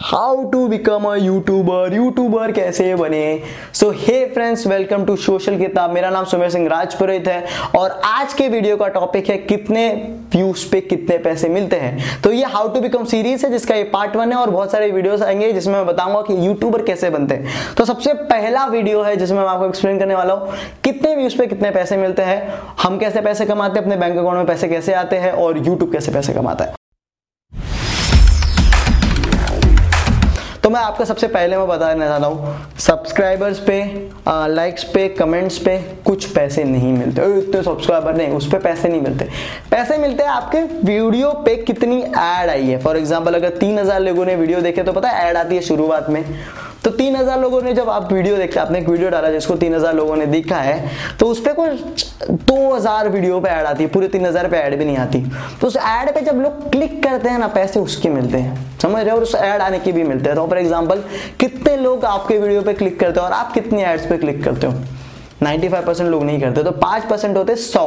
How to become a YouTuber YouTuber कैसे बने? So hey friends welcome to social Kitab मेरा नाम सुमेर सिंह राजपुरोहित है और आज के वीडियो का टॉपिक है कितने व्यूज़ पे कितने पैसे मिलते हैं। तो ये हाउ टू बिकम सीरीज़ है, जिसका ये पार्ट वन है और बहुत सारे वीडियोस आएँगे, जिसमें मैं बताऊँगा कि यूट्यूबर कैसे बनते हैं। तो सबसे पहला वीडियो है, जिसमें मैं आपको एक्सप्लेन करने वाला हूँ, कितने व्यूज़ पे कितने पैसे मिलते हैं, हम कैसे पैसे कमाते हैं, अपने बैंक अकाउंट में पैसे कैसे आते हैं और यूट्यूब कैसे पैसे कमाता है। तो मैं आपको सबसे पहले मैं बताना चाहता हूँ सब्सक्राइबर्स पे लाइक्स पे कमेंट्स पे कुछ पैसे नहीं मिलते। इतने सब्सक्राइबर नहीं, उस पर पैसे नहीं मिलते। पैसे मिलते हैं आपके वीडियो पे कितनी ऐड आई है। फॉर एग्ज़ाम्पल अगर तीन हज़ार लोगों ने वीडियो देखे तो पता है ऐड आती है शुरुआत में। तो तीन हज़ार लोगों ने जब आप वीडियो देखा, आपने एक वीडियो डाला जिसको तीन हज़ार लोगों ने देखा है तो उस पर कुछ दो हज़ार वीडियो पे ऐड आती है। पूरे तीन हज़ार पे ऐड भी नहीं आती। तो उस ऐड पे जब लोग क्लिक करते हैं ना, पैसे उसके मिलते हैं। समझ रहे हो? और उस ऐड आने की भी मिलते हैं। तो फॉर एग्ज़ाम्पल कितने लोग आपके वीडियो पे क्लिक करते हो और आप कितनी एड्स पे क्लिक करते हो? 95 परसेंट लोग नहीं करते तो 5 परसेंट होते 100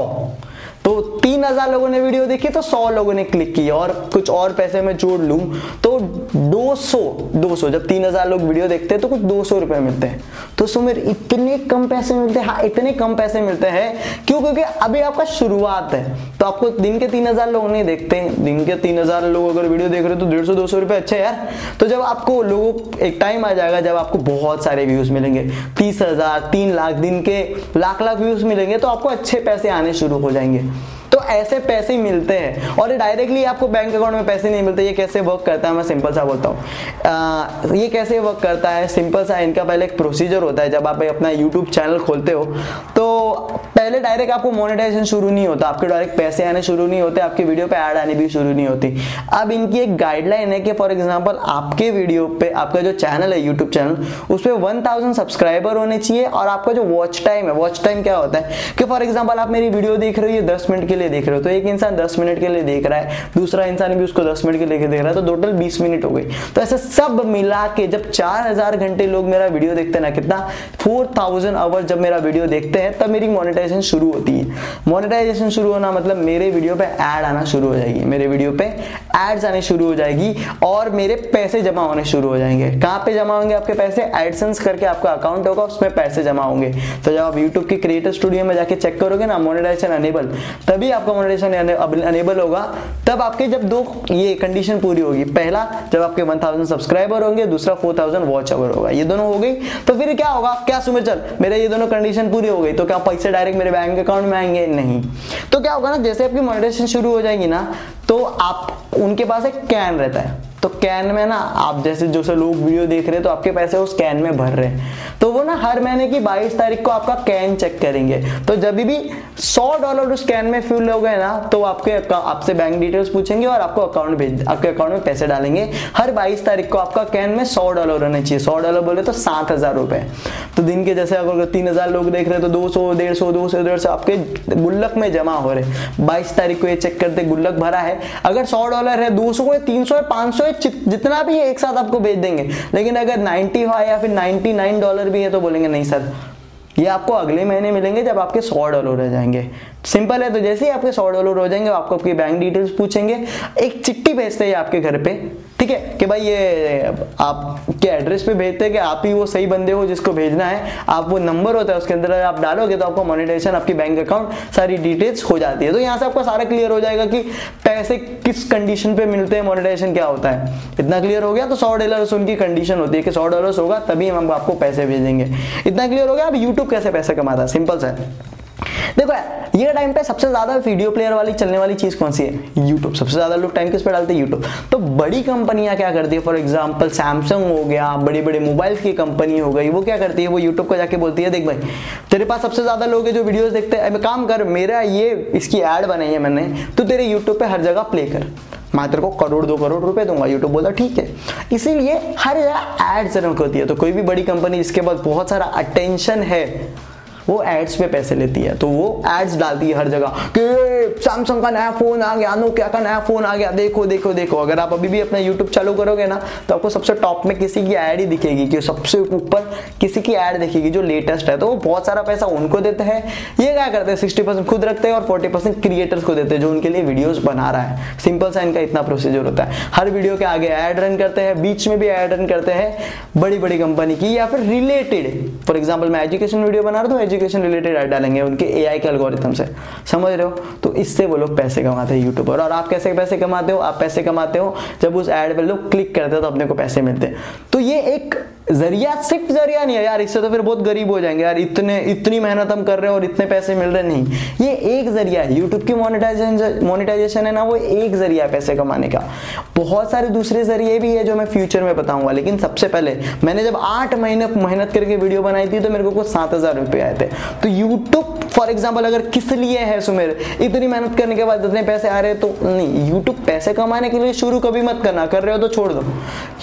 तो तीन हज़ार लोगों ने वीडियो देखी तो सौ लोगों ने क्लिक की और कुछ और पैसे में जोड़ लू। तो 200 200 जब तीन हज़ार लोग वीडियो देखते हैं तो कुछ 200 रुपए मिलते हैं। तो सुमेर, इतने कम पैसे मिलते हैं हाँ इतने कम पैसे मिलते हैं। क्यों? क्योंकि अभी आपका शुरुआत है। तो आपको दिन के तीन हज़ार लोग नहीं देखते हैं। दिन के तीन हज़ार लोग अगर वीडियो देख रहे हो तो डेढ़ सौ, दो सौ रुपए अच्छे यार। तो जब आपको लोगों, एक टाइम आ जाएगा जब आपको बहुत सारे व्यूज़ मिलेंगे। तीस हज़ार, तीन लाख दिन के लाख लाख व्यूज़ मिलेंगे तो आपको अच्छे पैसे आने शुरू हो जाएँगे। तो ऐसे पैसे मिलते हैं। और ये डायरेक्टली आपको बैंक अकाउंट में पैसे नहीं मिलते, ये कैसे वर्क करता है? मैं सिंपल सा बोलता हूँ। ये कैसे वर्क करता है? सिंपल सा, इनका पहले एक प्रोसीजर होता है। जब आप अपना यूट्यूब चैनल खोलते हो तो पहले डायरेक्ट आपको मोनेटाइजेशन शुरू नहीं होता। आपके डायरेक्ट पैसे आने शुरू नहीं होते, आपकी वीडियो पे ऐड आने भी शुरू नहीं होती। अब इनकी एक गाइडलाइन है कि फॉर एग्ज़ाम्पल आपके वीडियो पे, आपका जो चैनल है यूट्यूब चैनल उस पर वन थाउज़ेंड सब्सक्राइबर होने चाहिए। और आपका जो वॉच टाइम है वॉच टाइम क्या होता है? कि फॉर एग्ज़ाम्पल आप मेरी वीडियो देख रहे हो, ये दस मिनट के लिए देख रहे हो तो एक इंसान दस मिनट के लिए देख रहा है, दूसरा इंसान भी उसको दस मिनट के लिए देख रहा है तो टोटल बीस मिनट हो गई तो ऐसे सब मिला के जब चार हज़ार घंटे लोग मेरा वीडियो देखते हैं ना, कितना? फोर थाउज़ेंड आवर जब मेरा वीडियो देखते हैं, तब मेरी मोनिटाइजेशन शुरू होती है। मोनेटाइजेशन शुरू होना मतलब मेरे वीडियो पे ऐड आना शुरू हो जाएगी, मेरे वीडियो पे एड्स आने शुरू हो जाएगी और मेरे पैसे जमा होने शुरू हो जाएँगे। कहाँ पे जमा होंगे आपके पैसे? एडसेंस करके आपका अकाउंट होगा, उसमें पैसे जमा होंगे। तो जब आप यूट्यूब की क्रिएटर स्टूडियो में जाके चेक करोगे ना मोनेटाइजेशन अनेबल तभी आपका मोनेटाइजेशन अनेबल होगा, तब आपके जब दो ये कंडीशन पूरी होगी। पहला, जब आपके 1000 सब्सक्राइबर होंगे, दूसरा 4000 वॉच आवर होगा। ये दोनों हो गई। तो फिर क्या होगा? क्या सुमित चल मेरे ये दोनों कंडीशन पूरी हो गई तो क्या पैसे डायरेक्ट मेरे बैंक अकाउंट में आएँगे? नहीं। तो क्या होगा ना, जैसे आपकी मोनेटाइजेशन शुरू हो जाएगी ना तो आप, उनके पास एक कैन रहता है। तो कैन में ना, आप जैसे जो से लोग वीडियो देख रहे हैं तो आपके पैसे उस कैन में भर रहे हैं। तो वो ना हर महीने की 22 तारीख को आपका कैन चेक करेंगे। तो जब भी 100 डॉलर उस कैन में फिल हो गए ना तो आपके आपसे बैंक डिटेल्स पूछेंगे और आपको अकाउंट भेज, आपके अकाउंट में पैसे डालेंगे। हर 22 तारीख को आपका कैन में 100 डॉलर होने चाहिए। 100 डॉलर बोले तो सात हज़ार रुपए। तो दिन के जैसे अगर तीन हज़ार लोग देख रहे हैं तो दो सौ, डेढ़ सौ, दो सौ, डेढ़ सौ आपके गुल्लक में जमा हो रहे बाईस तारीख को ये चेक करते गुल्लक भरा है। अगर सौ डॉलर है, दो सौ है, तीन सौ है, पाँच सौ जितना भी है एक साथ आपको भेज देंगे। लेकिन अगर नाइनटी या फिर नाइनटी डॉलर भी है तो बोलेंगे, नहीं सर, ये आपको अगले महीने मिलेंगे जब आपके सौ डॉलर हो जाएँगे। सिंपल है तो जैसे ही आपके सौ डॉलर हो जाएँगे आपको आपकी बैंक डिटेल्स पूछेंगे। एक चिट्ठी भेजते हैं आपके घर पे। ठीक है, कि भाई ये आपके एड्रेस पे भेजते हैं कि आप ही वो सही बंदे हो जिसको भेजना है। आप वो नंबर होता है, उसके अंदर आप डालोगे तो आपको मोनिटाइजेशन आपकी बैंक अकाउंट सारी डिटेल्स हो जाती है। तो यहाँ से आपका सारा क्लियर हो जाएगा कि पैसे किस कंडीशन पे मिलते हैं मोनिटाइजेशन क्या होता है। इतना क्लियर हो गया तो सौ डॉलर उनकी कंडीशन होती है कि सौ डॉलर होगा, तभी हम आपको पैसे भेजेंगे। इतना क्लियर हो गया अब यूट्यूब कैसे पैसे कमाता है? सिंपल सा देखो ये टाइम पे सबसे ज़्यादा वीडियो प्लेयर वाली चलने वाली चीज़ कौन सी है? यूट्यूब सबसे ज़्यादा लोग टाइम किस पे डालते हैं? यूट्यूब तो बड़ी कंपनियाँ क्या करती है? फॉर एग्जांपल सैमसंग हो गया बड़ी बड़ी मोबाइल की कंपनी हो गई, वो क्या करती है? वो यूट्यूब को जाके बोलती है, देख भाई, तेरे पास सबसे ज़्यादा लोग है जो वीडियोस देखते हैं। काम कर, मेरा ये, इसकी एड बनाई है मैंने तो तेरे यूट्यूब पे हर जगह प्ले कर। मैं तेरे को करोड़, दो करोड़ रुपए दूँगा। यूट्यूब बोला ठीक है। इसीलिए हर जगह एड्स रन होती है। तो कोई भी बड़ी कंपनी जिसके पास बहुत सारा अटेंशन है। वो एड्स पे पैसे लेती है तो वो एड्स डालती है हर जगह कि सैमसंग का नया फ़ोन आ गया नोकिया का नया फ़ोन आ गया। देखो देखो देखो, अगर आप अभी भी अपना यूट्यूब चालू करोगे ना तो आपको सबसे टॉप में किसी की एड ही दिखेगी, कि सबसे ऊपर किसी की एड दिखेगी जो लेटेस्ट है। तो वो बहुत सारा पैसा उनको देते हैं। ये क्या करते हैं? सिक्सटी खुद रखते हैं और फोर्टी परसेंट क्रिएटर्स को देते हैं, जो उनके लिए वीडियोस बना रहा है। सिंपल सा इनका इतना प्रोसीजर होता है। हर वीडियो के आगे एड रन करते हैं, बीच में भी एड रन करते हैं बड़ी बड़ी कंपनी की, या फिर रिलेटेड फॉर एग्ज़ाम्पल मैं एजुकेशन वीडियो बना रहा हूँ एजुकेशन रिलेटेड ऐड डालेंगे उनके एआई के एल्गोरिथम से। समझ रहे हो? तो इससे वो लोग पैसे कमाते हैं यूट्यूबर और आप कैसे पैसे कमाते हो? आप पैसे कमाते हो, जब उस एड पर लोग क्लिक करते हो तो अपने को पैसे मिलते हैं। तो ये एक ज़रिया, सिर्फ़ ज़रिया नहीं है यार, इससे तो फिर बहुत गरीब हो जाएँगे यार। इतने, इतनी मेहनत हम कर रहे हैं और इतने पैसे मिल रहे नहीं। ये एक ज़रिया है। यूट्यूब की मोनेटाइजेशन मोनेटाइजेशन है ना, वो एक ज़रिया है पैसे कमाने का। बहुत सारे दूसरे ज़रिए भी है जो मैं फ्यूचर में बताऊँगा, लेकिन सबसे पहले, मैंने जब आठ महीने मेहनत करके वीडियो बनाई थी तो मेरे को कुछ सात हज़ार रुपये आए थे। तो यूट्यूब फॉर एग्ज़ाम्पल अगर किस लिए है सुमेर, इतनी मेहनत करने के बाद इतने पैसे आ रहे तो नहीं यूट्यूब पैसे कमाने के लिए शुरू कभी मत करना। कर रहे हो तो छोड़ दो।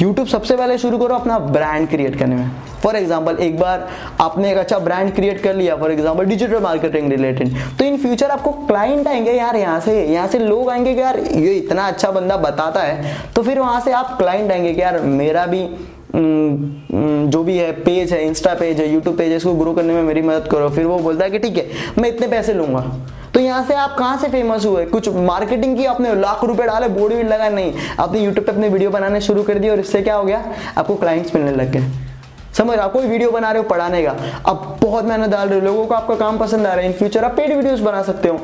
यूट्यूब सबसे पहले शुरू करो अपना ब्रांड क्रिएट करने में। फॉर एग्ज़ाम्पल एक बार आपने एक अच्छा ब्रांड क्रिएट कर लिया for example digital marketing related तो इन फ्यूचर आपको क्लाइंट आएँगे, यार, यहाँ से यहाँ से लोग आएँगे कि यार, ये इतना अच्छा बंदा बताता है। तो फिर वहाँ से आप क्लाइंट आएँगे कि यार, मेरा भी जो भी है पेज है इंस्टा पेज है यूट्यूब पेज है, इसको ग्रो करने में मेरी मदद करो। फिर वो बोलता है कि, ठीक है, मैं इतने पैसे लूँगा। तो यहाँ से आप कहाँ से फ़ेमस हुए? कुछ मार्केटिंग की आपने लाख रुपए डाले, बोर्ड भी लगा नहीं। आपने यूट्यूब पे अपने वीडियो बनाने शुरू कर दिए और इससे क्या हो गया? आपको क्लाइंट्स मिलने लग गए। समझ रहा कोई वीडियो बना रहे हो पढ़ाने का। अब बहुत मेहनत डाल रहे हो। लोगों को आपका काम पसंद आ रहा है। इन फ्यूचर आप पेड वीडियोस बना सकते हो।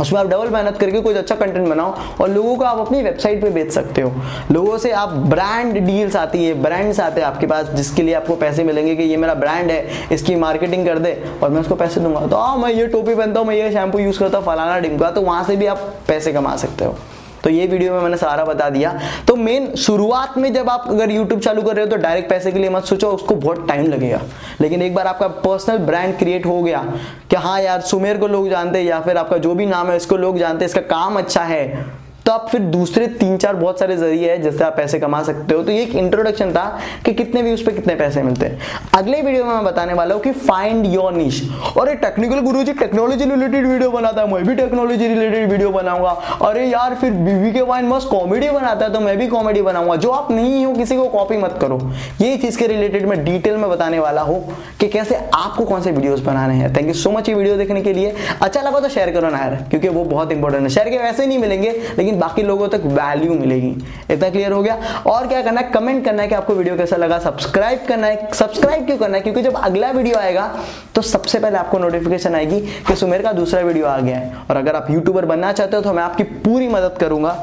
उसमें आप डबल मेहनत करके कुछ अच्छा कंटेंट बनाओ और लोगों को आप अपनी वेबसाइट पे बेच सकते हो। लोगों से आप ब्रांड डील्स आती है ब्रांड्स आते हैं आपके पास, जिसके लिए आपको पैसे मिलेंगे कि ये मेरा ब्रांड है, इसकी मार्केटिंग कर दे और मैं उसको पैसे दूँगा। तो हाँ मैं ये टोपी पहनता हूँ, मैं ये शैम्पू यूज़ करता हूँ, फलाना डिमका तो वहाँ से भी आप पैसे कमा सकते हो। तो ये वीडियो में मैंने सारा बता दिया। तो मेन शुरुआत में जब आप अगर यूट्यूब चालू कर रहे हो तो डायरेक्ट पैसे के लिए मत सोचो, उसको बहुत टाइम लगेगा। लेकिन एक बार आपका पर्सनल ब्रांड क्रिएट हो गया कि हाँ यार, सुमेर को लोग जानते हैं या फिर आपका जो भी नाम है, इसको लोग जानते हैं, इसका काम अच्छा है। तो आप फिर दूसरे तीन चार बहुत सारे ज़रिए हैं जिससे आप पैसे कमा सकते हो। तो ये एक इंट्रोडक्शन था कि कितने व्यूज़ पे कितने पैसे मिलते हैं। अगले वीडियो में मैं बताने वाला हूँ कि फाइंड योर निश और टेक्निकल गुरु जी टेक्नोलॉजी रिलेटेड वीडियो बनाता है, मैं भी टेक्नोलॉजी रिलेटेड वीडियो बनाऊँगा। अरे यार, फिर बीवी के वाइन मस्त कॉमेडी बनाता है तो मैं भी कॉमेडी बनाऊँगा। जो आप नहीं हो, किसी को कॉपी मत करो। ये चीज़ के रिलेटेड मैं डिटेल में बताने वाला हूँ कि कैसे आपको कौन से वीडियोस बनाने हैं। थैंक यू सो मच ये वीडियो देखने के लिए। अच्छा लगा तो शेयर करो ना यार, क्योंकि वो बहुत इंपॉर्टेंट है। शेयर के वैसे नहीं मिलेंगे, लेकिन बाकी लोगों तक वैल्यू मिलेगी। इतना क्लियर हो गया? और क्या करना है? कमेंट करना है कि आपको वीडियो कैसा लगा। सब्सक्राइब करना है। सब्सक्राइब क्यों करना है? क्योंकि जब अगला वीडियो आएगा तो सबसे पहले आपको नोटिफिकेशन आएगी कि सुमेर का दूसरा वीडियो आ गया है। और अगर आप यूट्यूबर बनना चाहते हो तो मैं आपकी पूरी मदद करूँगा।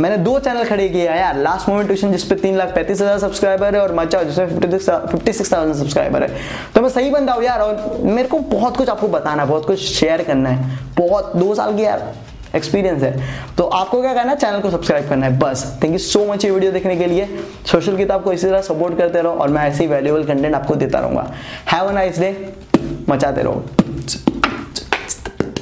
मैंने दो चैनल खड़े किए हैं यार। लास्ट मोमेंट ट्यूशन जिसपे तीन लाख पैंतीस हज़ार सब्सक्राइबर है, और मचा जिसपे फिफ्टी सिक्स थाउज़ेंड सब्सक्राइबर है। तो मैं सही बंदा हूँ यार, और मेरे को बहुत कुछ आपको बताना है, बहुत कुछ शेयर करना है। बहुत, दो साल की यार। एक्सपीरियंस है। तो आपको क्या करना है? चैनल को सब्सक्राइब करना है। बस। थैंक यू सो मच ये वीडियो देखने के लिए। सोशल किताब को इसी तरह सपोर्ट करते रहो और मैं ऐसे ही वैल्यूबल कंटेंट आपको देता रहूँगा। हैव अ नाइस डे मचाते रहो।